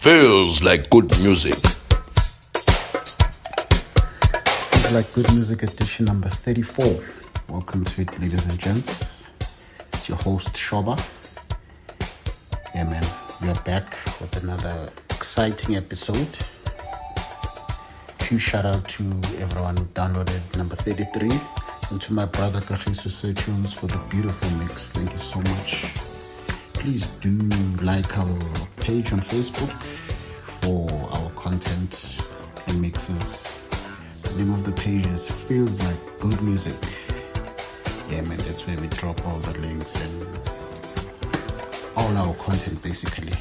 Feels like good music. Feels like good music edition number 34. Welcome to it, ladies and gents. It's your host, Shoba. Yeah, man, we are back with another exciting episode. Huge shout out to everyone who downloaded number 33 and to my brother Kahiso Setunes for the beautiful mix. Thank you so much. Please do like our page on Facebook for our content and mixes. The name of the page is Feels Like Good Music. Yeah, man, that's where we drop all the links and all our content basically.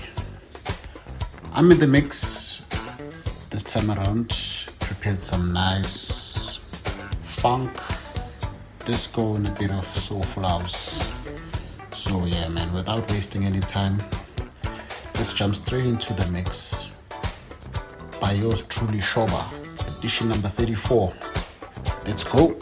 I'm in the mix this time around. Prepared some nice funk, disco, and a bit of soulful house. So, yeah, man, without wasting any time, let's jump straight into the mix by yours truly, Shoba, edition number 34. Let's go.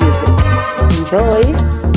Music. Enjoy!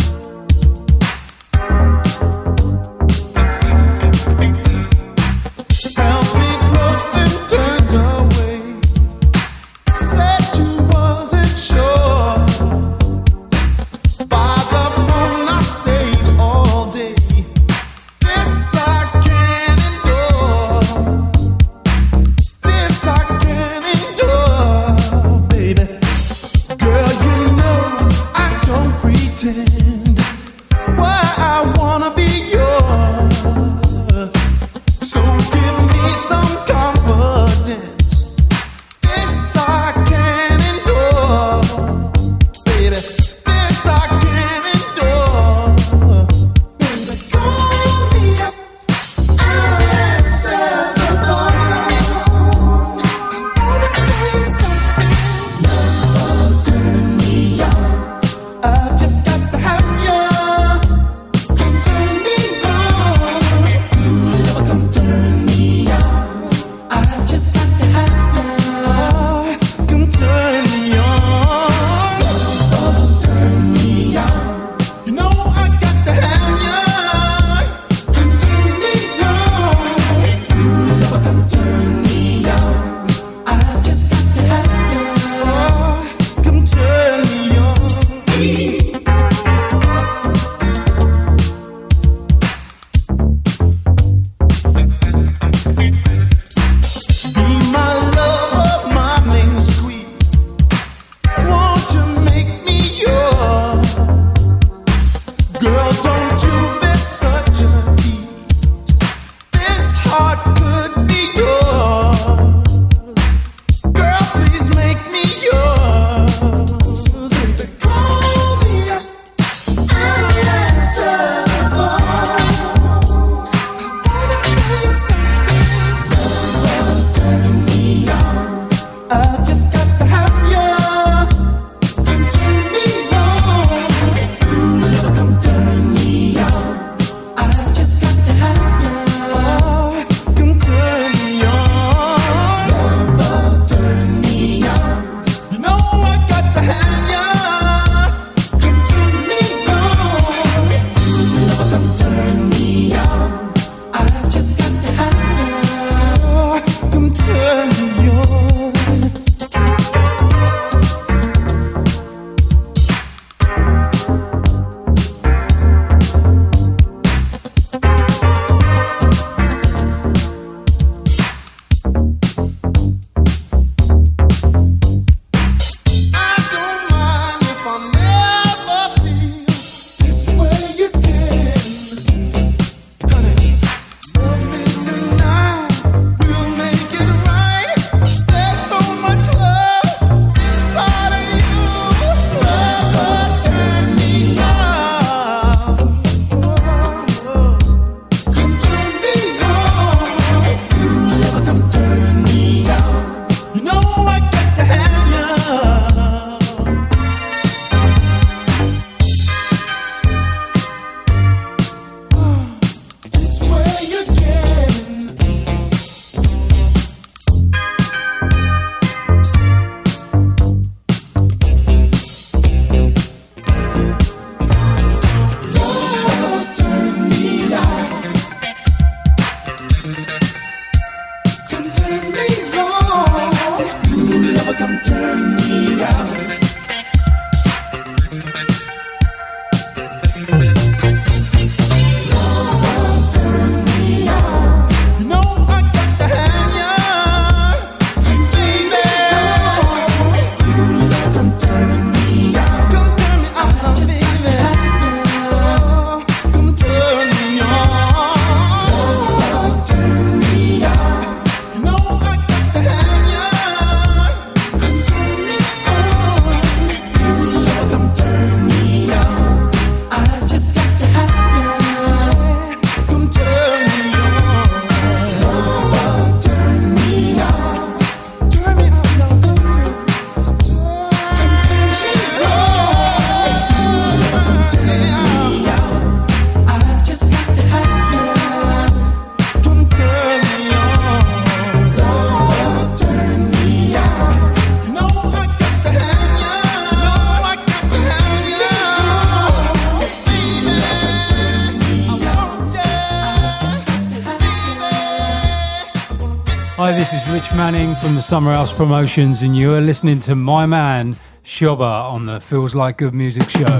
Hi, this is Rich Manning from the Summer House Promotions, and you are listening to my man Shoba on the Feels Like Good Music Show.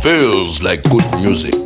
Feels like good music.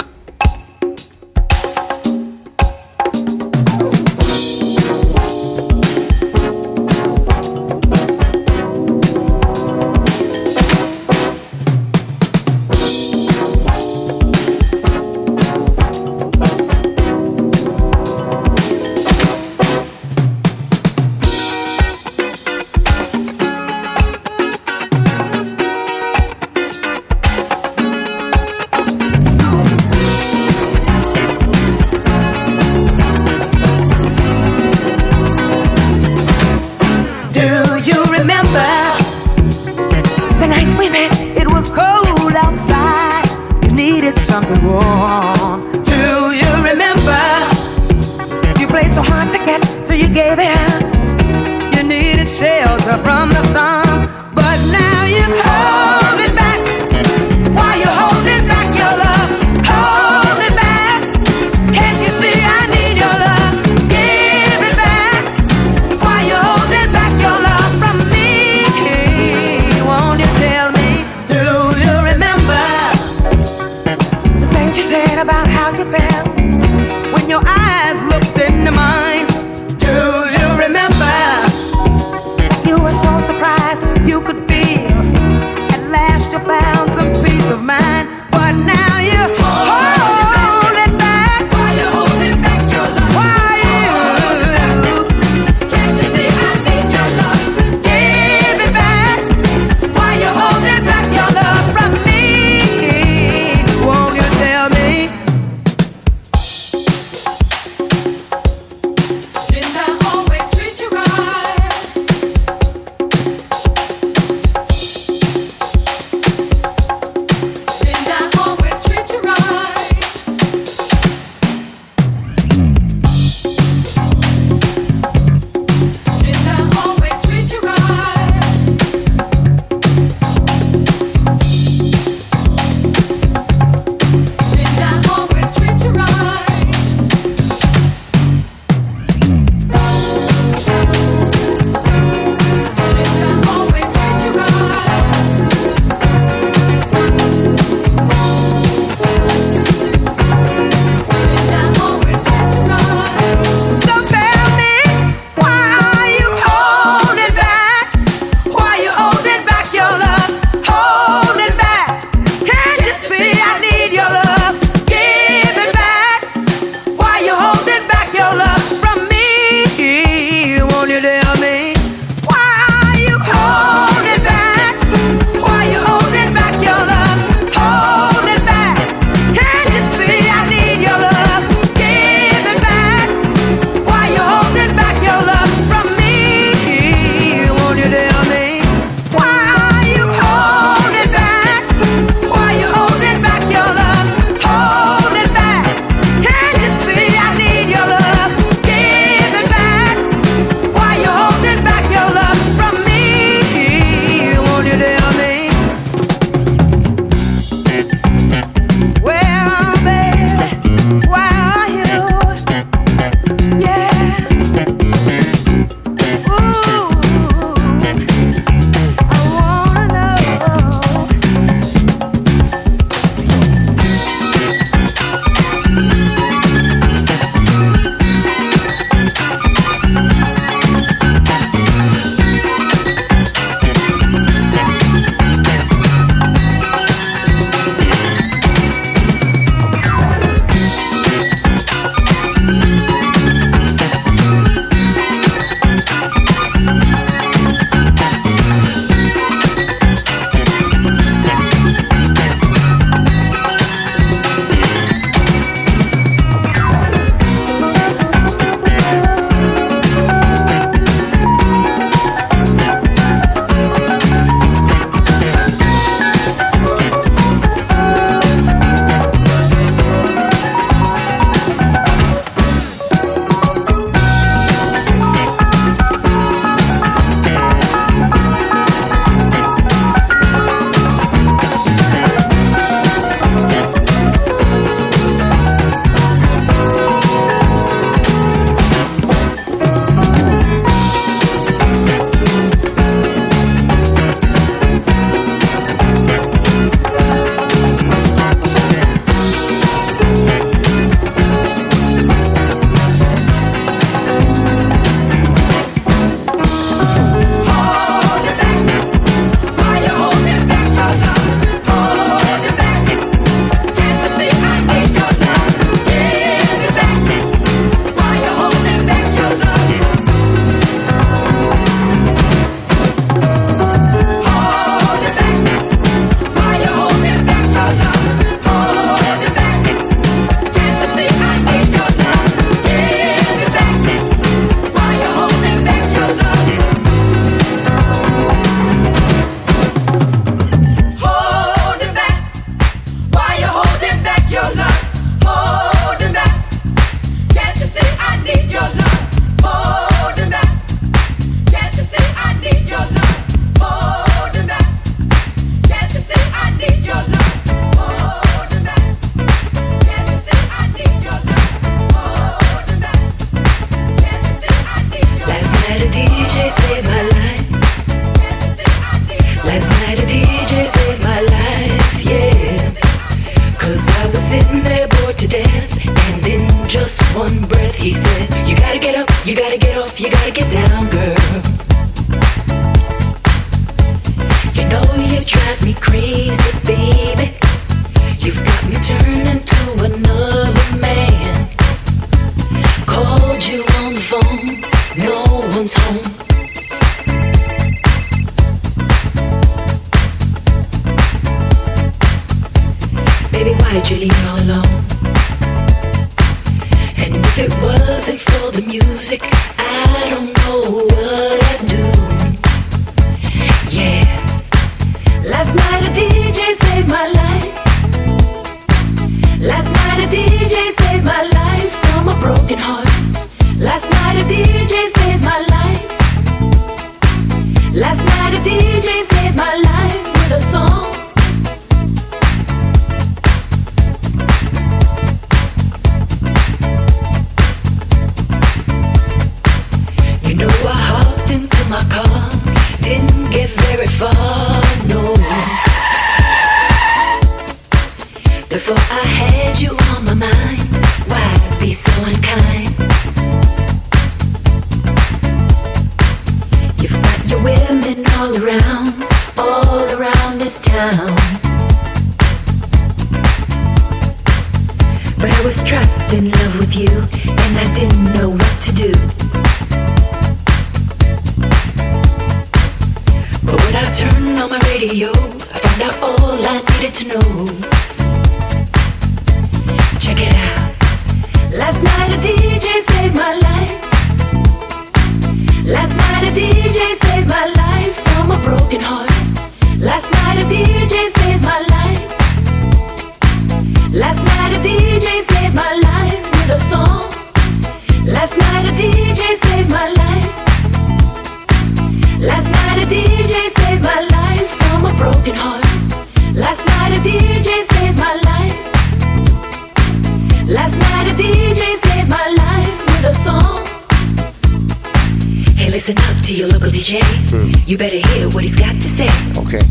To your local DJ. You better hear what he's got to say. Okay.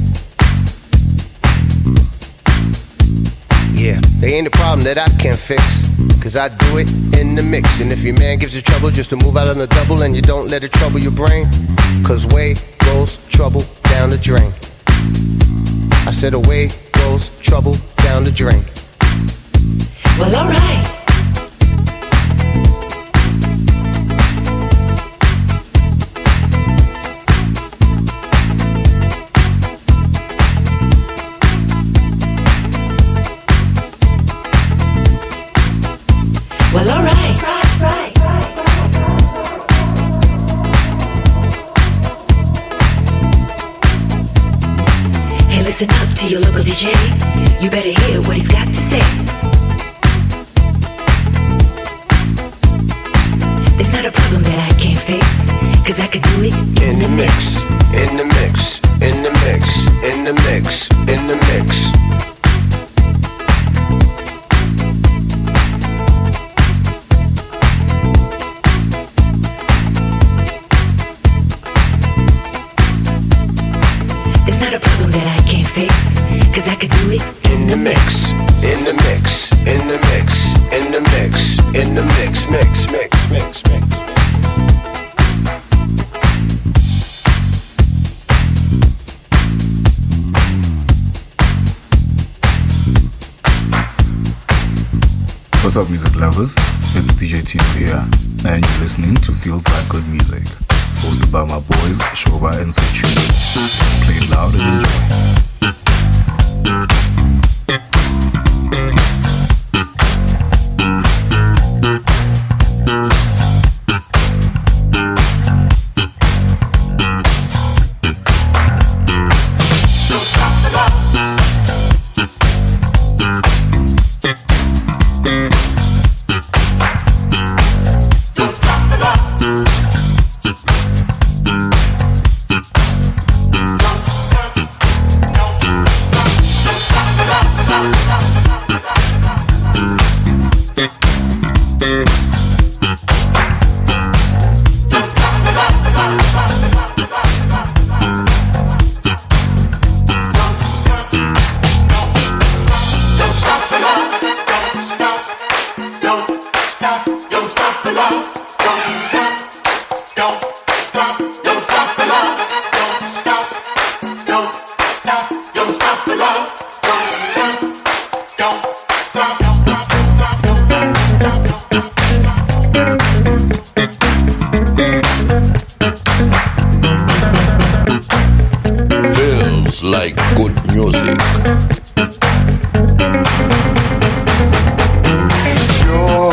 Hmm. Yeah, they ain't a problem that I can't fix. Cause I do it in the mix. And if your man gives you trouble just to move out on the double and you don't let it trouble your brain, cause way goes trouble down the drain. I said away goes trouble down the drain. Well, alright. To your local DJ. You better hear what he's got to say. There's not a problem that I can't fix, cause I could do it In the mix, in the mix, in the mix, in the mix, in the mix. In the mix, in the mix, in the mix, in the mix, in the mix, mix, mix, mix, mix. What's up, music lovers? It's DJ Tino here, and you're listening to Feels Like Good Music, hosted by my boys Shoba and Sechu. Play loud and enjoy. Bye. Like good music. love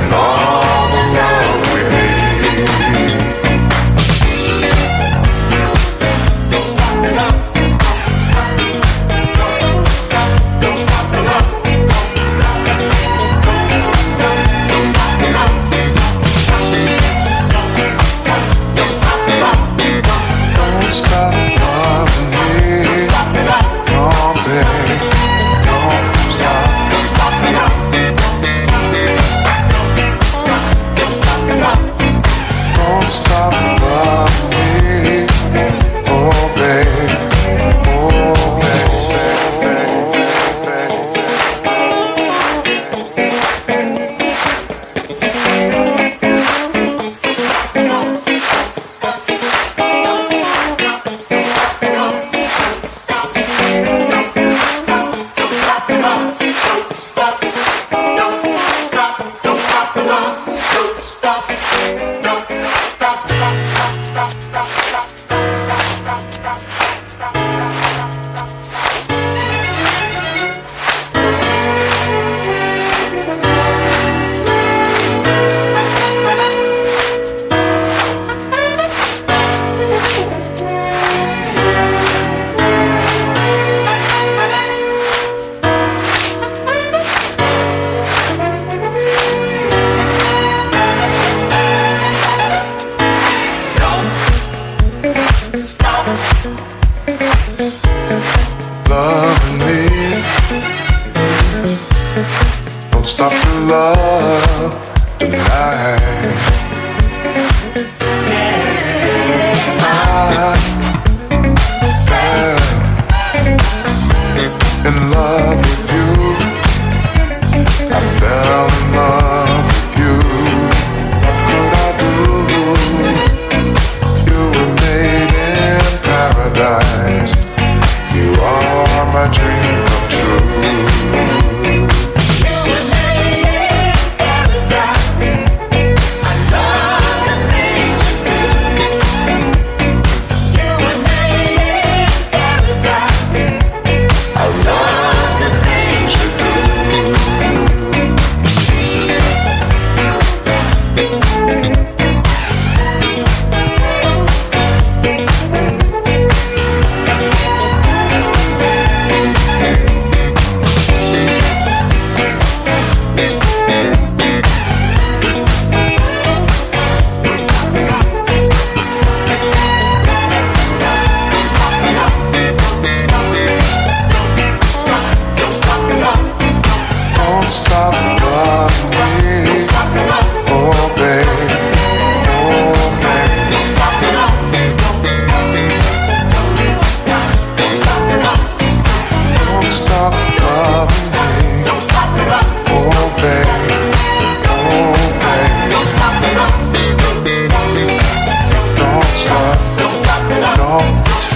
and all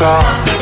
Don't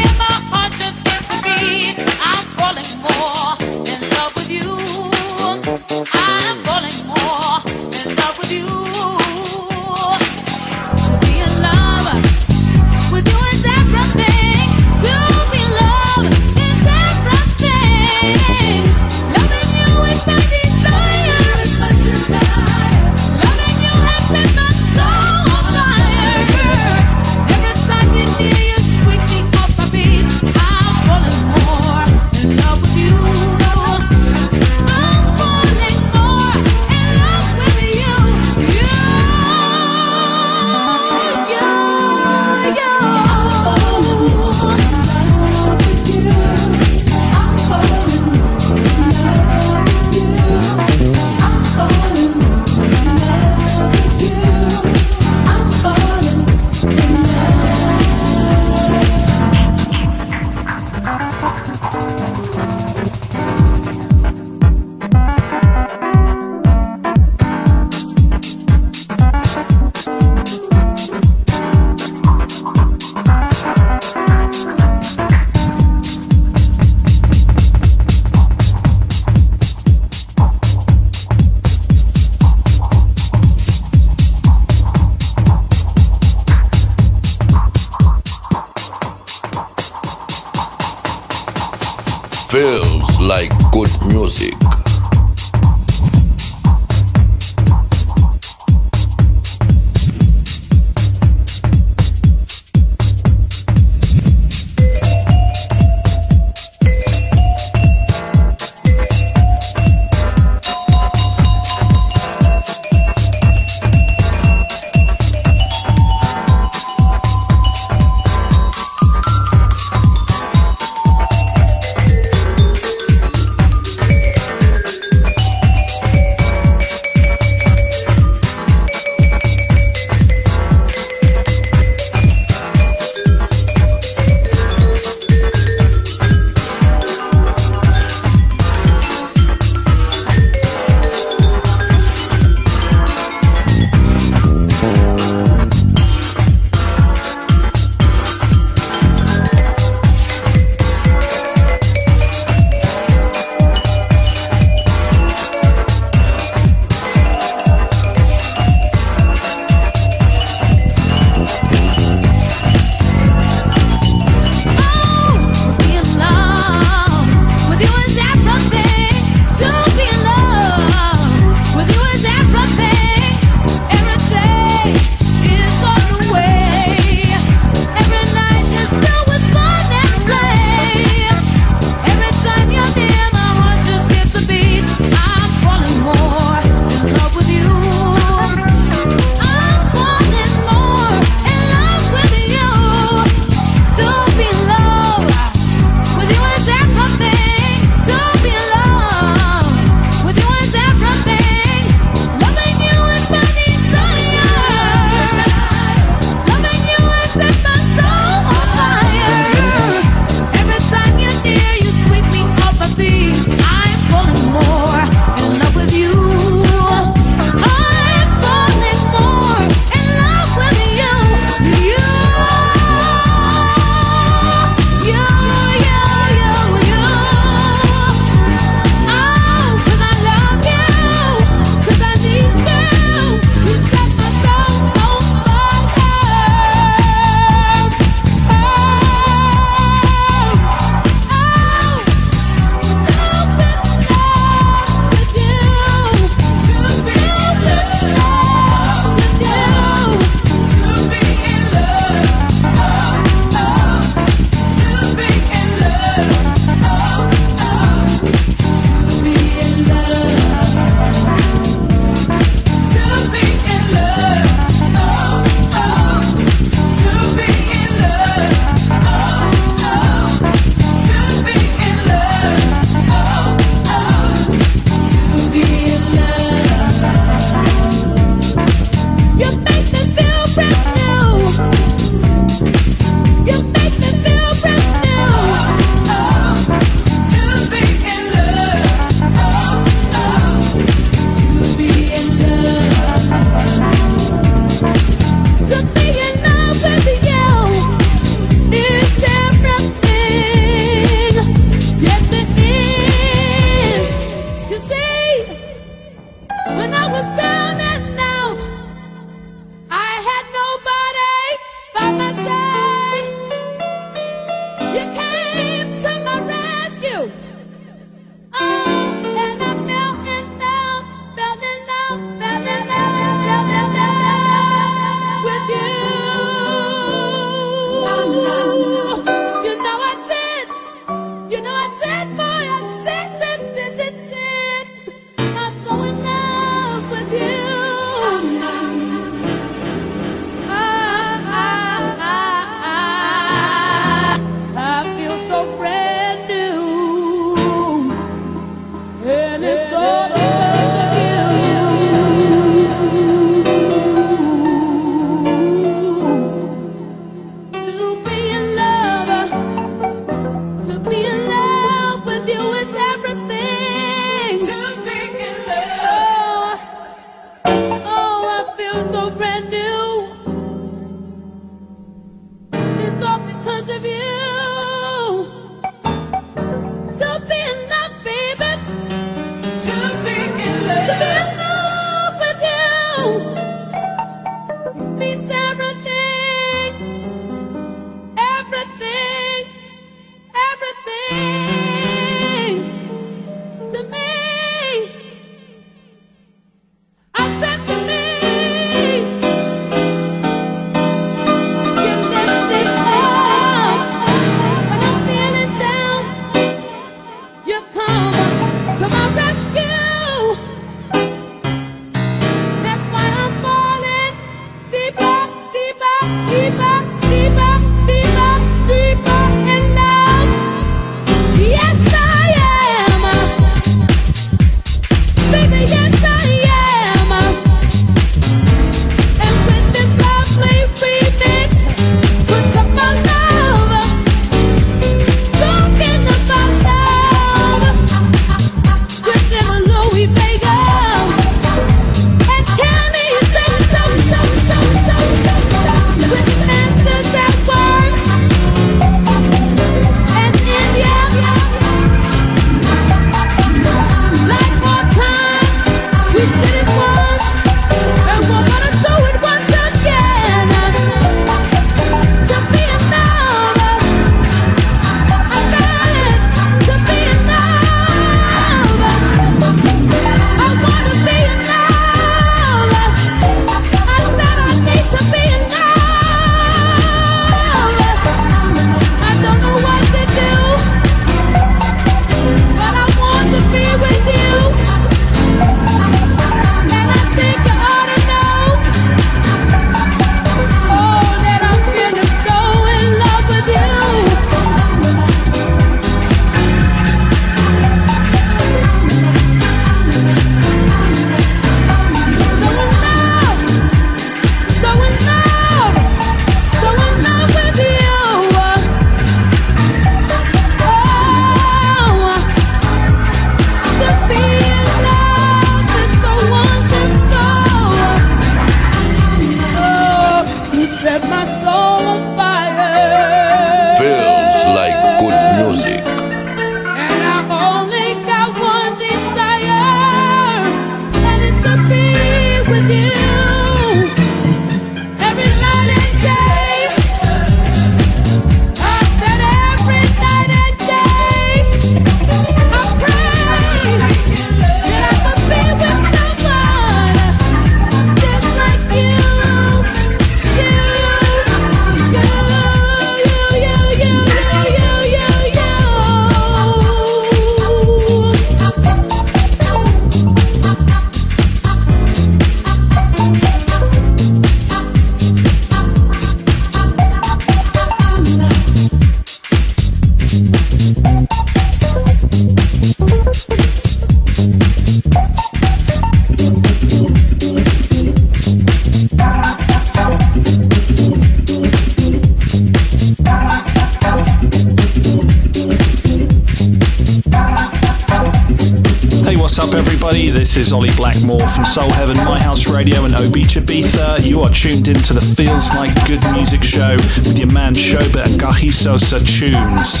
Soul Heaven, My House Radio, and O Beach You are tuned into the Feels Like Good Music show with your man Shoba and Gahiso Tunes.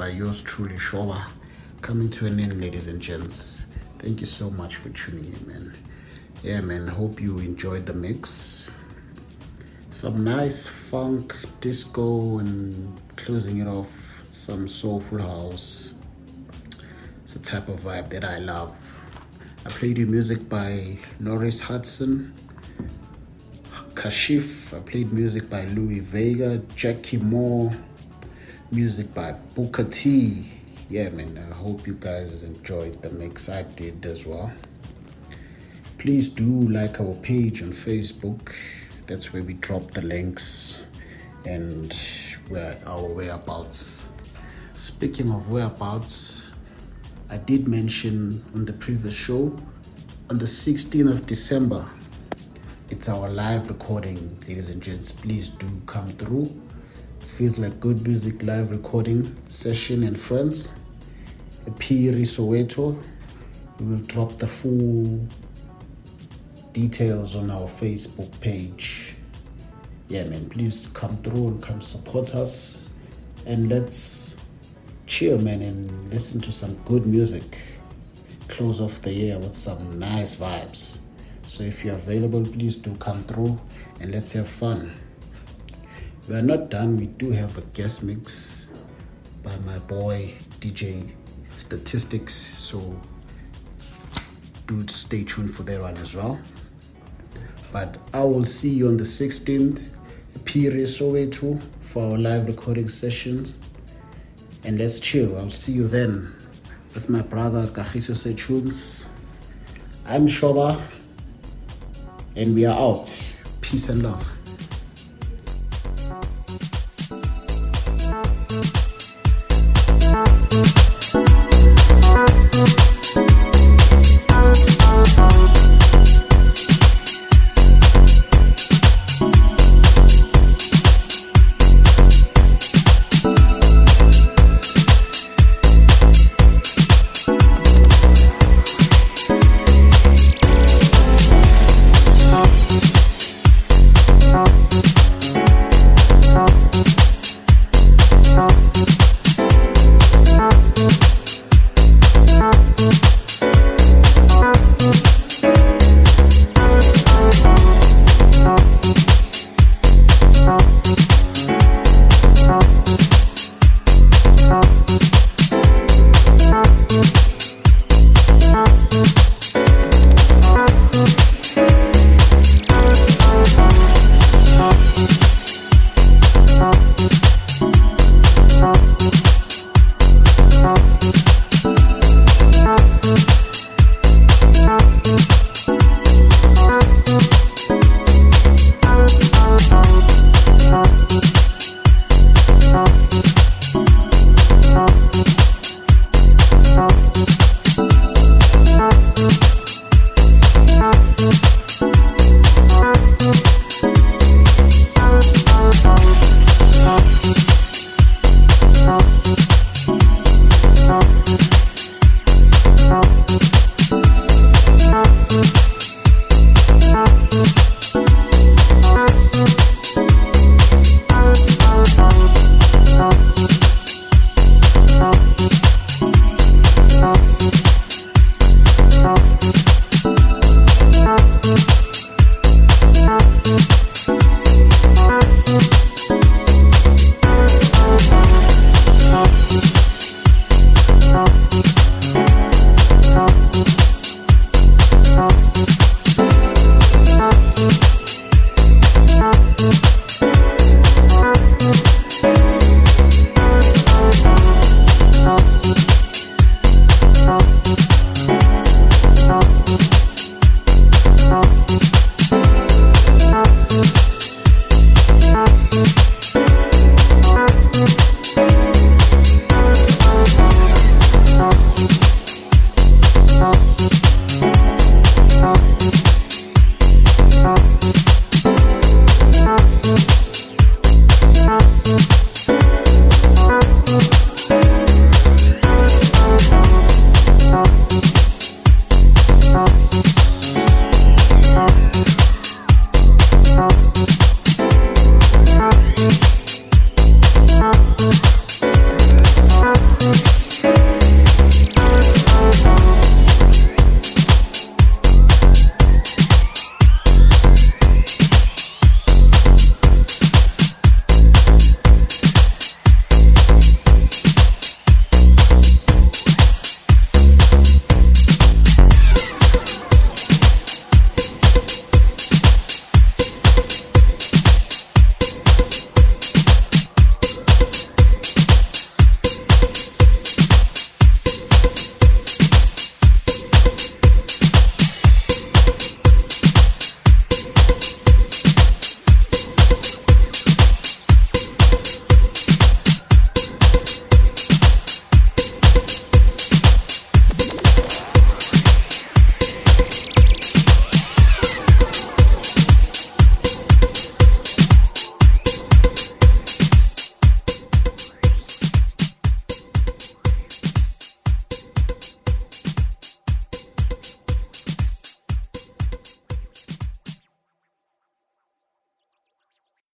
By yours truly, Shoba. Coming to an end, ladies and gents. Thank you so much for tuning in, man. Yeah, man, hope you enjoyed the mix. Some nice funk, disco, and closing it off, some soulful house. It's the type of vibe that I love. I played you music by Norris Hudson, Kashif. I played music by Louie Vega, Jackie Moore, music by Booker T. Yeah, man, I hope you guys enjoyed the mix. I did as well. Please do like our page on Facebook. That's where we drop the links and where our whereabouts. Speaking of whereabouts, I did mention on the previous show on the 16th of December. It's our live recording, ladies and gents. Please do come through. Feels like good music live recording session and friends. Piri Soweto. We will drop the full details on our Facebook page. Yeah, man, please come through and come support us. And let's chill, man, and listen to some good music. Close off the year with some nice vibes. So if you're available, please do come through and let's have fun. We are not done. We do have a guest mix by my boy DJ Statistics. So do stay tuned for that one as well. But I will see you on the 16th, Piri Soweto, for our live recording sessions. And let's chill. I'll see you then with my brother Kahiso Sechuns. I'm Shoba, and we are out. Peace and love.